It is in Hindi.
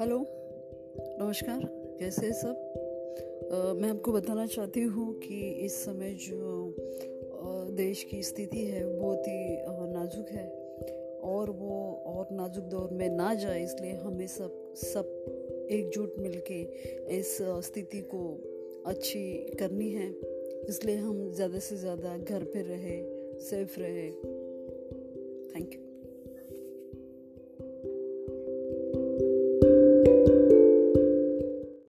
हेलो नमस्कार कैसे हैं सब? आ, मैं आपको बताना चाहती हूँ कि इस समय जो देश की स्थिति है बहुत ही नाजुक है। और वो और नाजुक दौर में ना जाए इसलिए हमें सब सब एकजुट मिलके इस स्थिति को अच्छी करनी है। इसलिए हम ज़्यादा से ज़्यादा घर पे रहे सेफ़ रहे। Thank you.